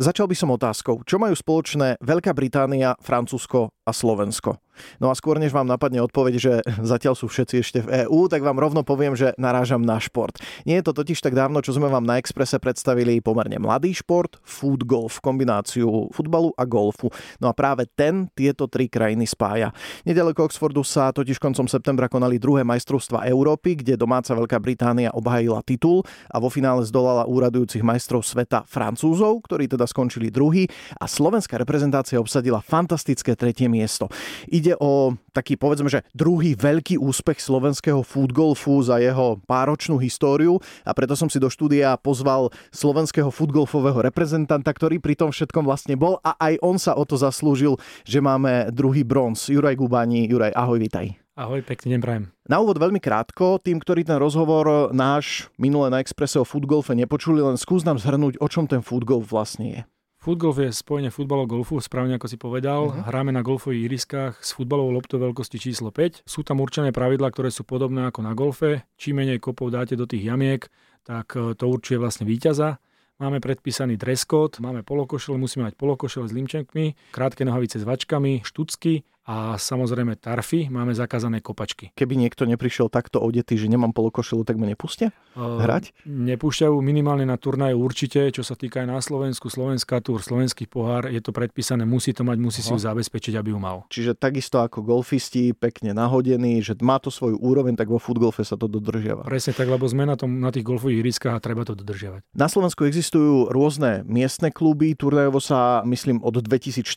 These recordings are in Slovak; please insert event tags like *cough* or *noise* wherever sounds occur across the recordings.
Začal by som otázkou, čo majú spoločné Veľká Británia, Francúzsko a Slovensko? No a skôr, než vám napadne odpoveď, že zatiaľ sú všetci ešte v EÚ, tak vám rovno poviem, že narážam na šport. Nie je to totiž tak dávno, čo sme vám na Exprese predstavili pomerne mladý šport, food golf, kombináciu futbalu a golfu. No a práve ten tieto tri krajiny spája. Nedaleko Oxfordu sa totiž koncom septembra konali druhé majstrovstva Európy, kde domáca Veľká Británia obhajila titul a vo finále zdolala úradujúcich majstrov sveta Francúzov, ktorí teda skončili druhý a slovenská reprezentácia obsadila fantastické tretie miesto. Ide o taký, povedzme, že druhý veľký úspech slovenského foodgolfu za jeho páročnú históriu a preto som si do štúdia pozval slovenského foodgolfového reprezentanta, ktorý pri tom všetkom vlastne bol a aj on sa o to zaslúžil, že máme druhý bronz. Juraj Gubani, Juraj, ahoj, vitaj. Ahoj, pekný deň prajem. Na úvod veľmi krátko, tým, ktorí ten rozhovor náš minule na Expresse o futgolfe nepočuli, len skús nám zhrnúť, o čom ten futgolf vlastne je. Footgolf je spojenie futbalov golfu, správne ako si povedal. Uh-huh. Hráme na golfových ihriskách s futbalovou loptou veľkosti číslo 5. Sú tam určené pravidlá, ktoré sú podobné ako na golfe. Čím menej kopov dáte do tých jamiek, tak e, to určuje vlastne víťaza. Máme predpísaný dress code, máme polokošele, musíme mať polokošele s limčenkmi, krátke nohavice s vačkami, štucky, a samozrejme tarfy, máme zakázané kopačky. Keby niekto neprišiel takto odetý, že nemám polokošelu, tak ma nepustia uh, hrať? Nepúšťajú minimálne na turnaj určite, čo sa týka aj na Slovensku, Slovenská túr, Slovenský pohár, je to predpísané, musí to mať, musí Aha. si ju zabezpečiť, aby ju mal. Čiže takisto ako golfisti, pekne nahodený, že má to svoju úroveň, tak vo futgolfe sa to dodržiava. Presne tak, lebo sme na, tom, na tých golfových ihriskách a treba to dodržiavať. Na Slovensku existujú rôzne miestne kluby, turnajovo sa myslím od 2014.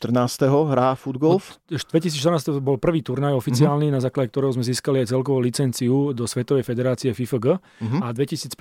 hrá futgolf. Od 2014 bol prvý turnaj oficiálny, uh-huh. na základe ktorého sme získali aj celkovú licenciu do Svetovej federácie FIFG uh-huh. a 2015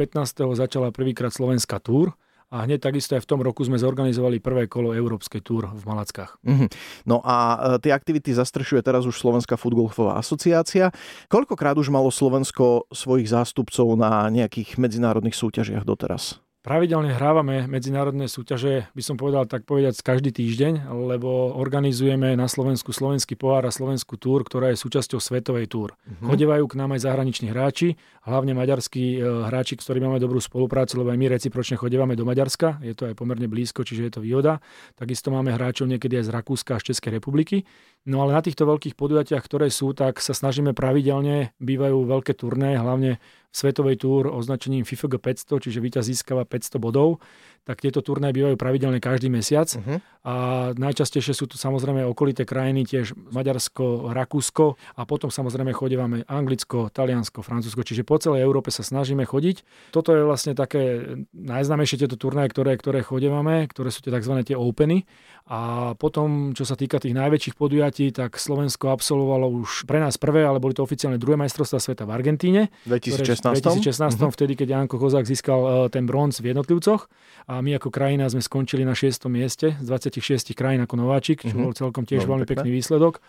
začala prvýkrát Slovenská túr a hneď takisto aj v tom roku sme zorganizovali prvé kolo Európskej túr v Malackách. Uh-huh. No a e, tie aktivity zastrešuje teraz už Slovenská futgolfová asociácia. Koľkokrát už malo Slovensko svojich zástupcov na nejakých medzinárodných súťažiach doteraz? Pravidelne hrávame medzinárodné súťaže, by som povedal tak povedať, každý týždeň, lebo organizujeme na Slovensku slovenský pohár a slovenskú túr, ktorá je súčasťou svetovej túr. Uh-huh. Chodevajú k nám aj zahraniční hráči, hlavne maďarskí e, hráči, ktorí máme dobrú spoluprácu, lebo aj my recipročne chodevame do Maďarska, je to aj pomerne blízko, čiže je to výhoda. Takisto máme hráčov niekedy aj z Rakúska a z Českej republiky. No ale na týchto veľkých podujatiach, ktoré sú, tak sa snažíme pravidelne, bývajú veľké turné, hlavne svetovej túr označením FIFG 500, čiže víťaz získava 500 bodov tak tieto turné bývajú pravidelne každý mesiac. Uh-huh. A najčastejšie sú tu samozrejme okolité krajiny, tiež Maďarsko, Rakúsko a potom samozrejme chodívame Anglicko, Taliansko, Francúzsko, čiže po celej Európe sa snažíme chodiť. Toto je vlastne také najznámejšie tieto turnaje, ktoré, ktoré chodívame, ktoré sú tie tzv. tie openy. A potom, čo sa týka tých najväčších podujatí, tak Slovensko absolvovalo už pre nás prvé, ale boli to oficiálne druhé majstrovstvá sveta v Argentíne. 2016. 2016, uh-huh. vtedy, keď Janko Kozák získal e, ten bronz v jednotlivcoch. A my ako krajina sme skončili na 6. mieste z 26 krajín ako nováčik, čo uh-huh. bol celkom tiež veľmi pekný výsledok.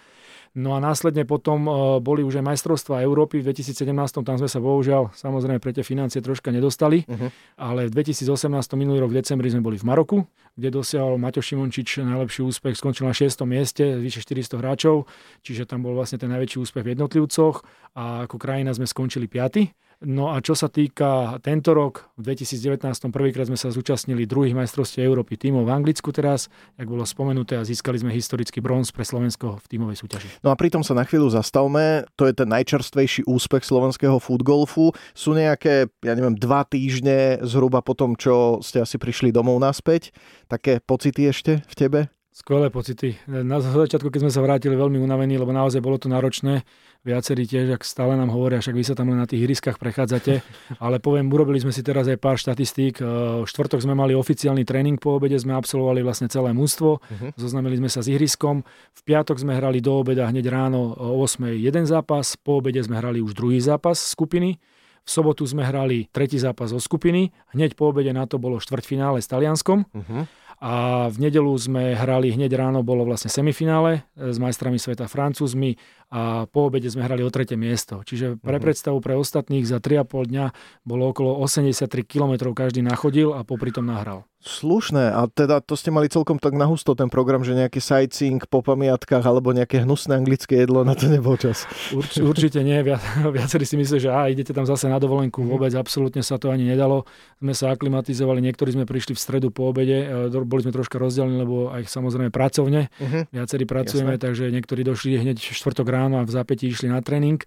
No a následne potom uh, boli už aj majstrovstvá Európy v 2017, tam sme sa bohužiaľ samozrejme pre tie financie troška nedostali, uh-huh. ale v 2018 minulý rok v decembri sme boli v Maroku, kde dosiahol Maťo Šimončič najlepší úspech, skončil na 6. mieste, vyše 400 hráčov, čiže tam bol vlastne ten najväčší úspech v jednotlivcoch a ako krajina sme skončili 5. No a čo sa týka tento rok, v 2019 prvýkrát sme sa zúčastnili druhých majstrovstiev Európy tímov v Anglicku teraz, jak bolo spomenuté a získali sme historický bronz pre Slovensko v tímovej súťaži. No a pritom sa na chvíľu zastavme, to je ten najčerstvejší úspech slovenského futgolfu. Sú nejaké, ja neviem, dva týždne zhruba po tom, čo ste asi prišli domov naspäť. Také pocity ešte v tebe? Skvelé pocity. Na začiatku, keď sme sa vrátili veľmi unavení, lebo naozaj bolo to náročné, viacerí tiež, ak stále nám hovoria, však vy sa tam len na tých ihriskách prechádzate, *laughs* ale poviem, urobili sme si teraz aj pár štatistík. V štvrtok sme mali oficiálny tréning po obede, sme absolvovali vlastne celé mústvo, uh-huh. zoznamili sme sa s ihriskom. V piatok sme hrali do obeda hneď ráno o 8. jeden zápas, po obede sme hrali už druhý zápas skupiny. V sobotu sme hrali tretí zápas zo skupiny, hneď po obede na to bolo štvrťfinále s Talianskom. Uh-huh. A v nedelu sme hrali hneď ráno, bolo vlastne semifinále e, s majstrami sveta Francúzmi a po obede sme hrali o tretie miesto. Čiže pre Mhm. predstavu pre ostatných za 3,5 dňa bolo okolo 83 km každý nachodil a popri tom nahral. Slušné. A teda to ste mali celkom tak nahusto ten program, že nejaký sightseeing po pamiatkách alebo nejaké hnusné anglické jedlo, na to nebol čas. Urč, určite nie. Viac, *laughs* viacerí si myslia, že á, idete tam zase na dovolenku. Mhm. Vôbec absolútne sa to ani nedalo. Sme sa aklimatizovali, niektorí sme prišli v stredu po obede, e, boli sme troška rozdelení, lebo aj samozrejme pracovne. Uh-huh. Viacerí pracujeme, takže niektorí došli hneď štvrtok ráno a v zápäti išli na tréning.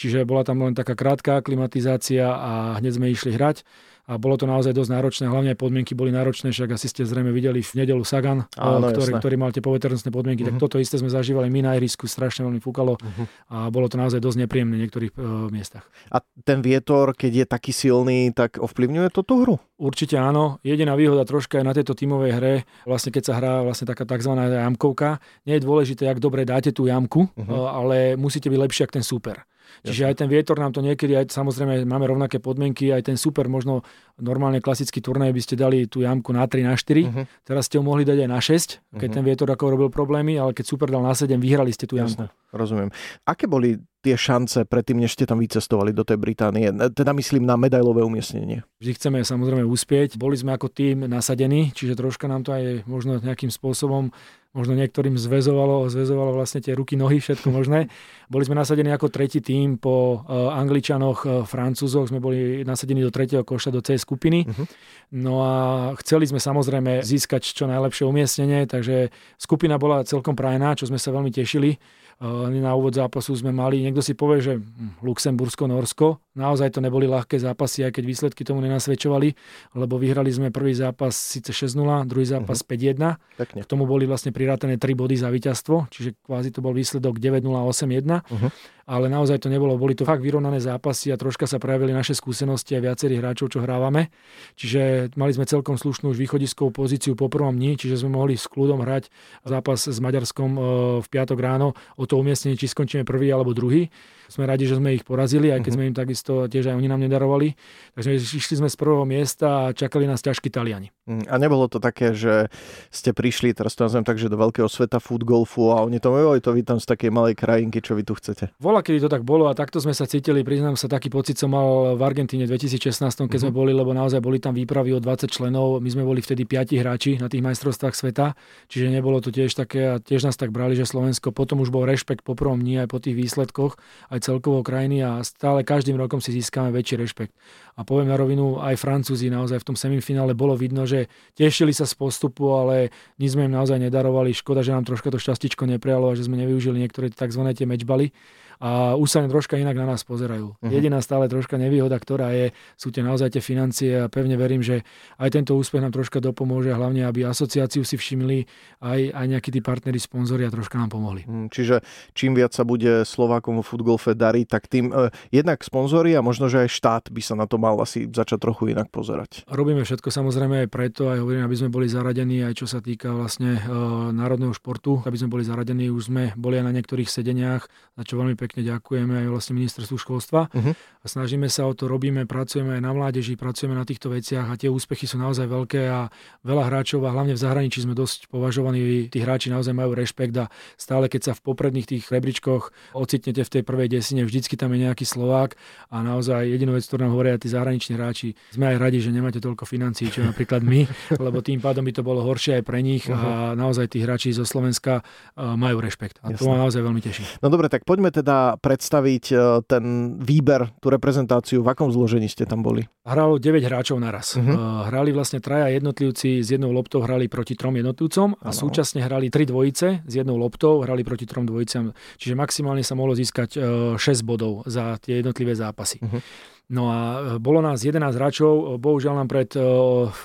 Čiže bola tam len taká krátka aklimatizácia a hneď sme išli hrať. A bolo to naozaj dosť náročné, hlavne aj podmienky boli náročné, však asi ste zrejme videli v nedelu Sagan, Áno, eh, ktorý, jasné. ktorý mal tie poveternostné podmienky, tak Mhm. toto isté sme zažívali my na ihrisku, strašne veľmi fúkalo Mhm. a bolo to naozaj dosť nepríjemné v niektorých eh, miestach. A ten vietor, keď je taký silný, tak ovplyvňuje to tú hru? Určite áno. Jediná výhoda troška je na tejto tímovej hre, vlastne keď sa hrá vlastne taká tzv. jamkovka, nie je dôležité, jak dobre dáte tú jamku, uh-huh. ale musíte byť lepší ako ten super. Čiže aj ten vietor nám to niekedy, aj samozrejme máme rovnaké podmienky, aj ten super možno normálne klasický turnaj by ste dali tú jamku na 3, na 4, Mhm. teraz ste ho mohli dať aj na 6, keď Mhm. ten vietor ako robil problémy, ale keď super dal na 7, vyhrali ste tú jamku. Rozumiem. Aké boli tie šance predtým, než ste tam vycestovali do tej Británie? Teda myslím na medailové umiestnenie. Vždy chceme samozrejme uspieť. Boli sme ako tým nasadení, čiže troška nám to aj možno nejakým spôsobom možno niektorým zväzovalo, zväzovalo vlastne tie ruky, nohy, všetko *laughs* možné. Boli sme nasadení ako tretí tým po uh, Angličanoch, uh, Francúzoch, sme boli nasadení do tretieho koša do C skupiny. Mhm. No a chceli sme samozrejme získať čo najlepšie umiestnenie, takže skupina bola celkom prajná, čo sme sa veľmi tešili. Uh, Na úvod zápasu sme mali, niekto si povie, že Luxembursko, Norsko. Naozaj to neboli ľahké zápasy, aj keď výsledky tomu nenasvedčovali, lebo vyhrali sme prvý zápas síce 6-0, druhý zápas 5-1. Pekne. K tomu boli vlastne prirátané 3 body za víťazstvo, čiže kvázi to bol výsledok 9-0, 8-1. Mhm. Ale naozaj to nebolo, boli to fakt vyrovnané zápasy a troška sa prejavili naše skúsenosti a viacerých hráčov, čo hrávame. Čiže mali sme celkom slušnú už východiskovú pozíciu po prvom dni, čiže sme mohli s kľudom hrať zápas s Maďarskom e, v piatok ráno o to umiestnenie, či skončíme prvý alebo druhý. Sme radi, že sme ich porazili, aj keď Mhm. sme im takisto tiež aj oni nám nedarovali. Takže išli sme z prvého miesta a čakali nás ťažkí Taliani. Mm, A nebolo to také, že ste prišli, teraz to nazvem tak, že do veľkého sveta food golfu a oni to, oj, to vy tam z takej malej krajinky, čo vy tu chcete. Bola, kedy to tak bolo a takto sme sa cítili, priznám sa, taký pocit som mal v Argentíne v 2016, keď sme Mhm. boli, lebo naozaj boli tam výpravy o 20 členov, my sme boli vtedy 5 hráči na tých majstrovstvách sveta, čiže nebolo to tiež také a tiež nás tak brali, že Slovensko potom už bol rešpekt po prvom dni aj po tých výsledkoch, aj celkovo krajiny a stále každým rokom si získame väčší rešpekt. A poviem na rovinu, aj Francúzi naozaj v tom semifinále bolo vidno, že tešili sa z postupu, ale nič sme im naozaj nedarovali. Škoda, že nám troška to šťastičko neprejalo a že sme nevyužili niektoré tzv. tie mečbaly a už sa troška inak na nás pozerajú. Mhm. Jediná stále troška nevýhoda, ktorá je, sú tie naozaj tie financie a pevne verím, že aj tento úspech nám troška dopomôže, hlavne aby asociáciu si všimli aj, aj nejakí tí partneri, sponzori a troška nám pomohli. Mm, Čiže čím viac sa bude Slovákom vo futgolfe dariť, tak tým e, jednak sponzori a možno, že aj štát by sa na to mal asi začať trochu inak pozerať. Robíme všetko samozrejme aj preto, aj hovorím, aby sme boli zaradení, aj čo sa týka vlastne e, národného športu, aby sme boli zaradení, už sme boli aj na niektorých sedeniach, za čo veľmi pekne ďakujeme aj vlastne ministerstvu školstva. Mhm. A snažíme sa o to, robíme, pracujeme aj na mládeži, pracujeme na týchto veciach a tie úspechy sú naozaj veľké a veľa hráčov a hlavne v zahraničí sme dosť považovaní, tí hráči naozaj majú rešpekt a stále keď sa v popredných tých rebríčkoch ocitnete v tej prvej desine, vždycky tam je nejaký Slovák a naozaj jedinú vec, ktorú nám hovoria tí zahraniční hráči, sme aj radi, že nemáte toľko financií, čo napríklad my, *laughs* lebo tým pádom by to bolo horšie aj pre nich a naozaj tí hráči zo Slovenska uh, majú rešpekt a to Jasné. ma naozaj veľmi teší. No dobre, tak poďme teda predstaviť e, ten výber, tú reprezentáciu, v akom zložení ste tam boli. Hralo 9 hráčov naraz. Mhm. Uh, hrali vlastne traja jednotlivci s jednou loptou, hrali proti trom jednotlivcom a Áno. súčasne hrali tri dvojice s jednou loptou, hrali proti trom dvojicam. Čiže maximálne sa mohlo získať uh, 6 bodov za tie jednotlivé zápasy. Mhm. No a e, bolo nás 11 hráčov, bohužiaľ nám pred e,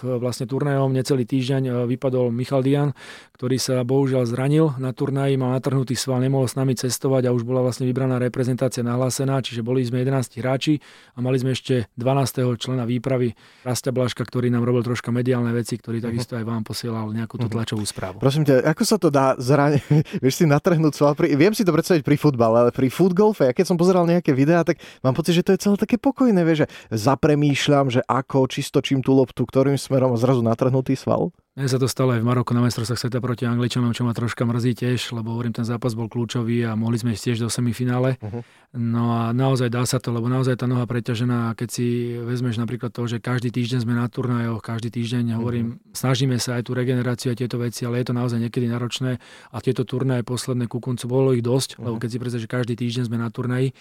vlastne turnajom necelý týždeň e, vypadol Michal Dian, ktorý sa bohužiaľ zranil na turnaji, mal natrhnutý sval, nemohol s nami cestovať a už bola vlastne vybraná reprezentácia nahlásená, čiže boli sme 11 hráči a mali sme ešte 12. člena výpravy Rastia Blaška, ktorý nám robil troška mediálne veci, ktorý takisto aj vám posielal nejakú tú tlačovú správu. Prosím ťa, ako sa to dá zraniť? *laughs* Vieš si natrhnúť sval? Pri... Viem si to predstaviť pri futbale, ale pri footgolfe, ja keď som pozeral nejaké videá, tak mám pocit, že to je celé také pokojné, vieš, že zapremýšľam, že ako, či stočím tú loptu, ktorým smerom zrazu natrhnutý sval. Mne sa to stalo aj v Maroku na majstrovstvách sveta proti Angličanom, čo ma troška mrzí tiež, lebo hovorím, ten zápas bol kľúčový a mohli sme ísť tiež do semifinále. Uh-huh. No a naozaj dá sa to, lebo naozaj tá noha preťažená, keď si vezmeš napríklad to, že každý týždeň sme na turnajoch, každý týždeň uh-huh. hovorím, snažíme sa aj tú regeneráciu a tieto veci, ale je to naozaj niekedy náročné a tieto turnaje posledné ku koncu bolo ich dosť, uh-huh. lebo keď si predstavíš, že každý týždeň sme na turnaji,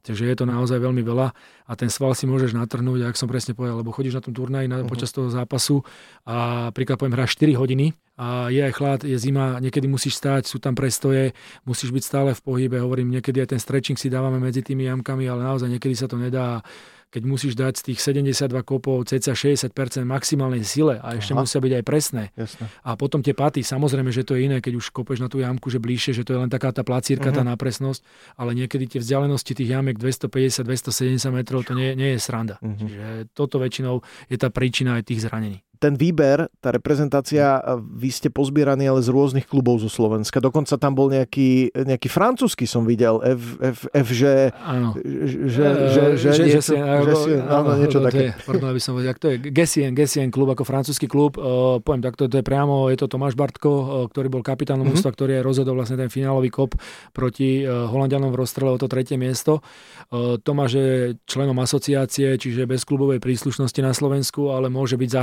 takže je to naozaj veľmi veľa a ten sval si môžeš natrhnúť, ak som presne povedal, lebo chodíš na tom turnaji na, uh-huh. počas toho zápasu a príklad poviem, hráš 4 hodiny a je aj chlad, je zima, niekedy musíš stáť, sú tam prestoje, musíš byť stále v pohybe, hovorím, niekedy aj ten stretching si dávame medzi tými jamkami, ale naozaj niekedy sa to nedá keď musíš dať z tých 72 kopov cca 60% maximálnej sile a ešte Aha. musia byť aj presné. Jasne. A potom tie paty, samozrejme, že to je iné, keď už kopeš na tú jamku, že bližšie, že to je len taká tá placírka, uh-huh. tá mhm. nápresnosť, ale niekedy tie vzdialenosti tých jamek 250-270 metrov, to nie, nie je sranda. Uh-huh. Čiže toto väčšinou je tá príčina aj tých zranení ten výber, tá reprezentácia, vy ste pozbieraní ale z rôznych klubov zo Slovenska. Dokonca tam bol nejaký, nejaký francúzsky som videl, F, F, F že... Áno. Že, že, že, že, niečo, že, si, áno, niečo také. Je, pardon, aby som vedel, to je Gessien, Gessien klub ako francúzsky klub. Uh, poviem takto, to je priamo, je to Tomáš Bartko, uh, ktorý bol kapitánom mm-hmm. ústva, ktorý aj rozhodol vlastne ten finálový kop proti uh, Holandianom v rozstrele o to tretie miesto. Uh, Tomáš je členom asociácie, čiže bez klubovej príslušnosti na Slovensku, ale môže byť v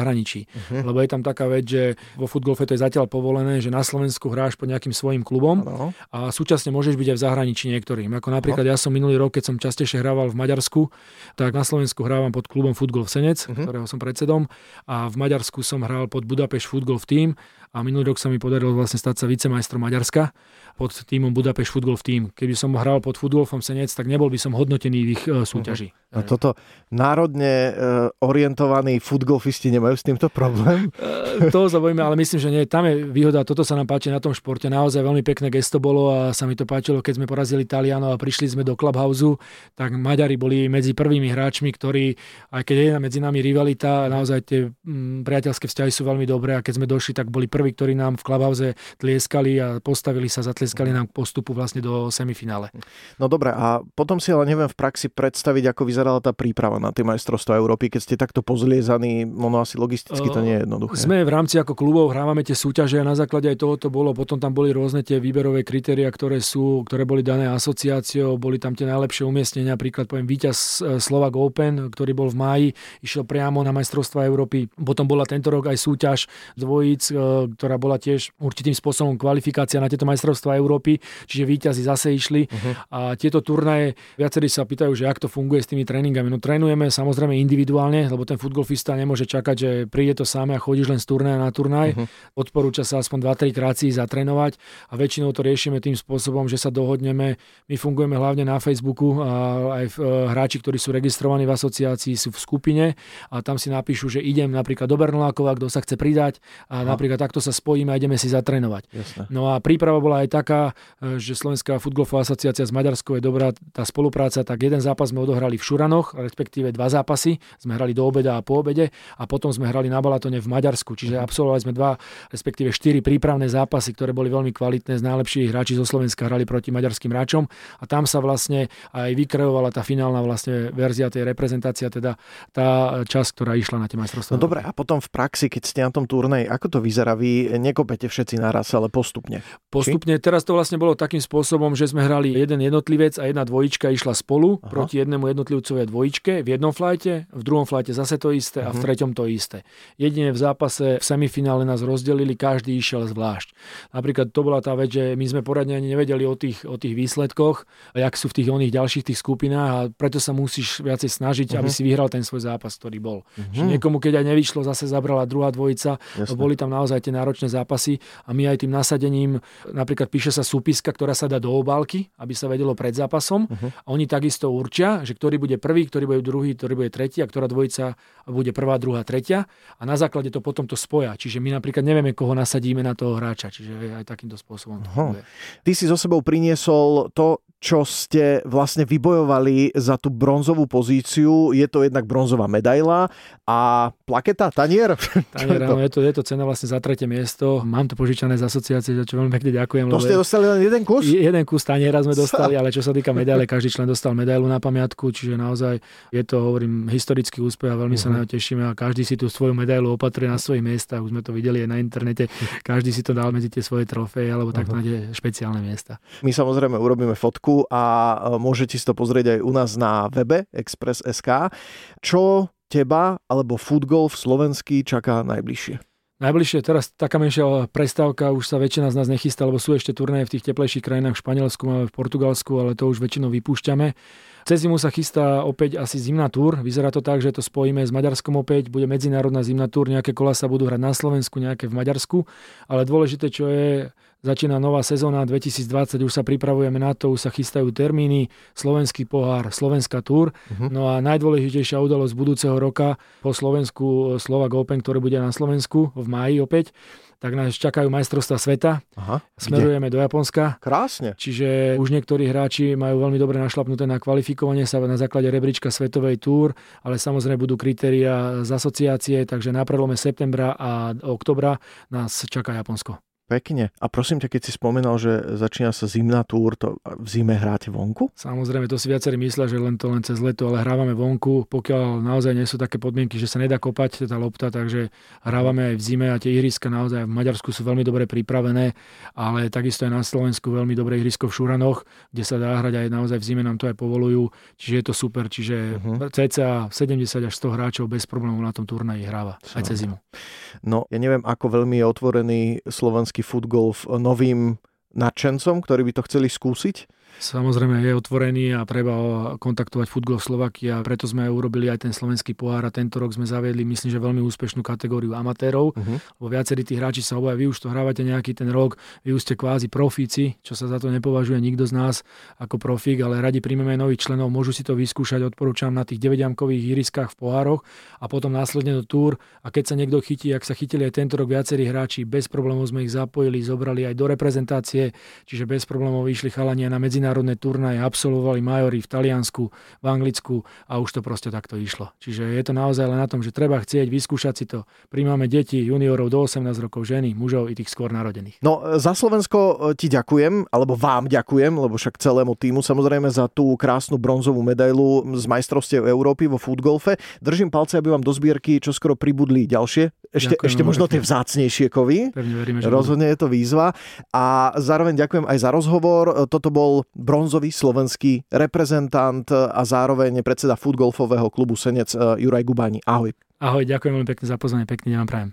Uh-huh. Lebo je tam taká vec, že vo futgolfe to je zatiaľ povolené, že na Slovensku hráš pod nejakým svojim klubom uh-huh. a súčasne môžeš byť aj v zahraničí niektorým. Ako napríklad uh-huh. ja som minulý rok, keď som častejšie hrával v Maďarsku, tak na Slovensku hrávam pod klubom Futgol Senec, uh-huh. ktorého som predsedom a v Maďarsku som hral pod Budapešť Futgolf Team a minulý rok sa mi podarilo vlastne stať sa vicemajstrom Maďarska pod týmom Budapešť Footgolf Team. Keby som hral pod Footgolfom Senec, tak nebol by som hodnotený v ich uh, súťaži. A toto národne uh, orientovaní futgolfisti nemajú s týmto problém? Uh, *laughs* to sa bojíme, ale myslím, že nie. Tam je výhoda, toto sa nám páči na tom športe. Naozaj veľmi pekné gesto bolo a sa mi to páčilo, keď sme porazili Talianov a prišli sme do Clubhouse, tak Maďari boli medzi prvými hráčmi, ktorí, aj keď je medzi nami rivalita, naozaj tie mm, priateľské vzťahy sú veľmi dobré a keď sme došli, tak boli prví, ktorí nám v Clubhouse tlieskali a postavili sa, zatleskali nám k postupu vlastne do semifinále. No dobre, a potom si ale neviem v praxi predstaviť, ako vyzerala tá príprava na tie majstrovstvá Európy, keď ste takto pozliezaní, ono asi logisticky to nie je jednoduché. Sme v rámci ako klubov, hrávame tie súťaže a na základe aj toho to bolo, potom tam boli rôzne tie výberové kritéria, ktoré sú, ktoré boli dané asociáciou, boli tam tie najlepšie umiestnenia, napríklad poviem víťaz e, Slovak Open, ktorý bol v máji, išiel priamo na majstrovstvá Európy. Potom bola tento rok aj súťaž dvojíc, e, ktorá bola tiež určitým spôsobom kvalifikácia na tieto majstrovstvá Európy, čiže víťazi zase išli. Uh-huh. A tieto turnaje, viacerí sa pýtajú, že ako to funguje s tými tréningami. No trénujeme samozrejme individuálne, lebo ten futbolfista nemôže čakať, že príde to sám a chodíš len z turnaja na turnaj. Uh-huh. Odporúča sa aspoň 2-3 krát si zatrénovať a väčšinou to riešime tým spôsobom, že sa dohodneme. My fungujeme hlavne na Facebooku a aj e, hráči, ktorí sú registrovaní v asociácii, sú v skupine a tam si napíšu, že idem napríklad do Bernolákova, kto sa chce pridať a Aha. napríklad takto sa spojíme a ideme si zatrénovať. Jasne. No a príprava bola aj taká, e, že Slovenská futbalová asociácia s Maďarskou je dobrá tá spolupráca, tak jeden zápas sme odohrali v Šuranoch, respektíve dva zápasy. Sme hrali do obeda a po obede a potom sme hrali na Balatone v Maďarsku. Čiže mhm. absolvovali sme dva, respektíve štyri prípravné zápasy, ktoré boli veľmi kvalitné. Z najlepších hráči zo Slovenska hrali proti maďarským hráčom a tam sa vlastne aj vykreovala tá finálna vlastne verzia tej reprezentácia, teda tá časť, ktorá išla na tie majstrovstvá. No dobre, a potom v praxi, keď ste na tom turnej, ako to vyzerá? Vy nekopete všetci naraz, ale postupne. Postupne. Či? Teraz to vlastne bolo takým spôsobom, že sme hrali jeden jednotlivec a jedna dvojička išla spolu Aha. proti jednému jednotlivcovi a dvojičke v jednom flajte, v druhom flajte zase to isté uh-huh. a v mhm. treťom to isté. Jedine v zápase v semifinále nás rozdelili, každý išiel zvlášť. Napríklad to bola tá vec, že my sme poradne ani nevedeli o tých, o tých výsledkoch, jak sú v tých oných ďalších tých skupinách a preto sa musíš viacej snažiť, uh-huh. aby mhm. si vyhral ten svoj zápas, ktorý bol. Uh-huh. Že niekomu, keď aj nevyšlo, zase zabrala druhá dvojica, Jasne. boli tam naozaj tie náročné zápasy a my aj tým nasadením, napríklad píše sa súpiska, ktorá sa dá do obálky, aby sa vedelo pred zápasom. Uh-huh. A oni takisto určia, že ktorý bude prvý, ktorý bude druhý, ktorý bude tretí a ktorá dvojica bude prvá, druhá, tretia. A na základe to potom to spoja. Čiže my napríklad nevieme, koho nasadíme na toho hráča. Čiže aj takýmto spôsobom. Uh-huh. Ty si so sebou priniesol to, čo ste vlastne vybojovali za tú bronzovú pozíciu. Je to jednak bronzová medaila a plaketa, tanier? Tanier, *laughs* áno, je to, je to cena vlastne za tretie miesto. Mám to požičané z asociácie, za čo veľmi pekne ďakujem. To ste dostali len jeden kus? Jeden kus taniera sme dostali, ale čo sa týka medaile, každý člen dostal medailu na pamiatku, čiže naozaj je to, hovorím, historický úspech a veľmi uh-huh. sa mhm. na to tešíme a každý si tú svoju medailu opatrí na svojich miestach. Už sme to videli aj na internete. Každý si to dal medzi tie svoje trofeje alebo uh-huh. takto na tie špeciálne miesta. My samozrejme urobíme fotku a e, môžete si to pozrieť aj u nás na webe Express.sk. Čo teba alebo Foodgolf slovenský čaká najbližšie? Najbližšie teraz taká menšia prestávka, už sa väčšina z nás nechystá, lebo sú ešte turnaje v tých teplejších krajinách v Španielsku, máme v Portugalsku, ale to už väčšinou vypúšťame. Cez zimu sa chystá opäť asi zimná túr. Vyzerá to tak, že to spojíme s Maďarskom opäť. Bude medzinárodná zimná túr, nejaké kola sa budú hrať na Slovensku, nejaké v Maďarsku. Ale dôležité, čo je, začína nová sezóna 2020, už sa pripravujeme na to, už sa chystajú termíny, slovenský pohár, slovenská túr. Uh-huh. No a najdôležitejšia udalosť budúceho roka po Slovensku Slovak Open, ktoré bude na Slovensku v máji opäť, tak nás čakajú majstrovstva sveta. Aha, Smerujeme kde? do Japonska. Krásne. Čiže už niektorí hráči majú veľmi dobre našlapnuté na kvalifikovanie sa na základe rebríčka Svetovej túr, ale samozrejme budú kritéria z asociácie, takže na prelome septembra a oktobra nás čaká Japonsko. Pekne. A prosím ťa, keď si spomenal, že začína sa zimná túr, to v zime hráte vonku? Samozrejme, to si viacerí myslia, že len to len cez leto, ale hrávame vonku, pokiaľ naozaj nie sú také podmienky, že sa nedá kopať tá lopta, takže hrávame aj v zime a tie ihriska naozaj v Maďarsku sú veľmi dobre pripravené, ale takisto aj na Slovensku veľmi dobré ihrisko v Šuranoch, kde sa dá hrať aj naozaj v zime, nám to aj povolujú, čiže je to super, čiže uh-huh. cca 70 až 100 hráčov bez problémov na tom turnaji hráva, aj cez zimu. No, ja neviem, ako veľmi je otvorený slovenský futgolf novým nadšencom, ktorí by to chceli skúsiť? Samozrejme je otvorený a treba kontaktovať Football Slovakia, preto sme urobili aj ten slovenský pohár a tento rok sme zaviedli, myslím, že veľmi úspešnú kategóriu amatérov, uh-huh. lebo viacerí tí hráči sa obaja, vy už to hrávate nejaký ten rok, vy už ste kvázi profíci, čo sa za to nepovažuje nikto z nás ako profík, ale radi príjmeme nových členov, môžu si to vyskúšať, odporúčam na tých 9 ihriskách v pohároch a potom následne do túr. A keď sa niekto chytí, ak sa chytili aj tento rok viacerí hráči, bez problémov sme ich zapojili, zobrali aj do reprezentácie, čiže bez problémov vyšli chalania na medzinárodné medzinárodné turnaje absolvovali majory v Taliansku, v Anglicku a už to proste takto išlo. Čiže je to naozaj len na tom, že treba chcieť vyskúšať si to. Príjmame deti, juniorov do 18 rokov, ženy, mužov i tých skôr narodených. No za Slovensko e, ti ďakujem, alebo vám ďakujem, lebo však celému týmu samozrejme za tú krásnu bronzovú medailu z majstrovstiev Európy vo futgolfe. Držím palce, aby vám do zbierky čoskoro pribudli ďalšie ešte, ešte možno tie vzácnejšie kovy. Veríme, Rozhodne budú. je to výzva. A zároveň ďakujem aj za rozhovor. Toto bol bronzový slovenský reprezentant a zároveň predseda futgolfového klubu Senec eh, Juraj Gubáni. Ahoj. Ahoj, ďakujem veľmi pekne za pozvanie, pekný deň vám prajem.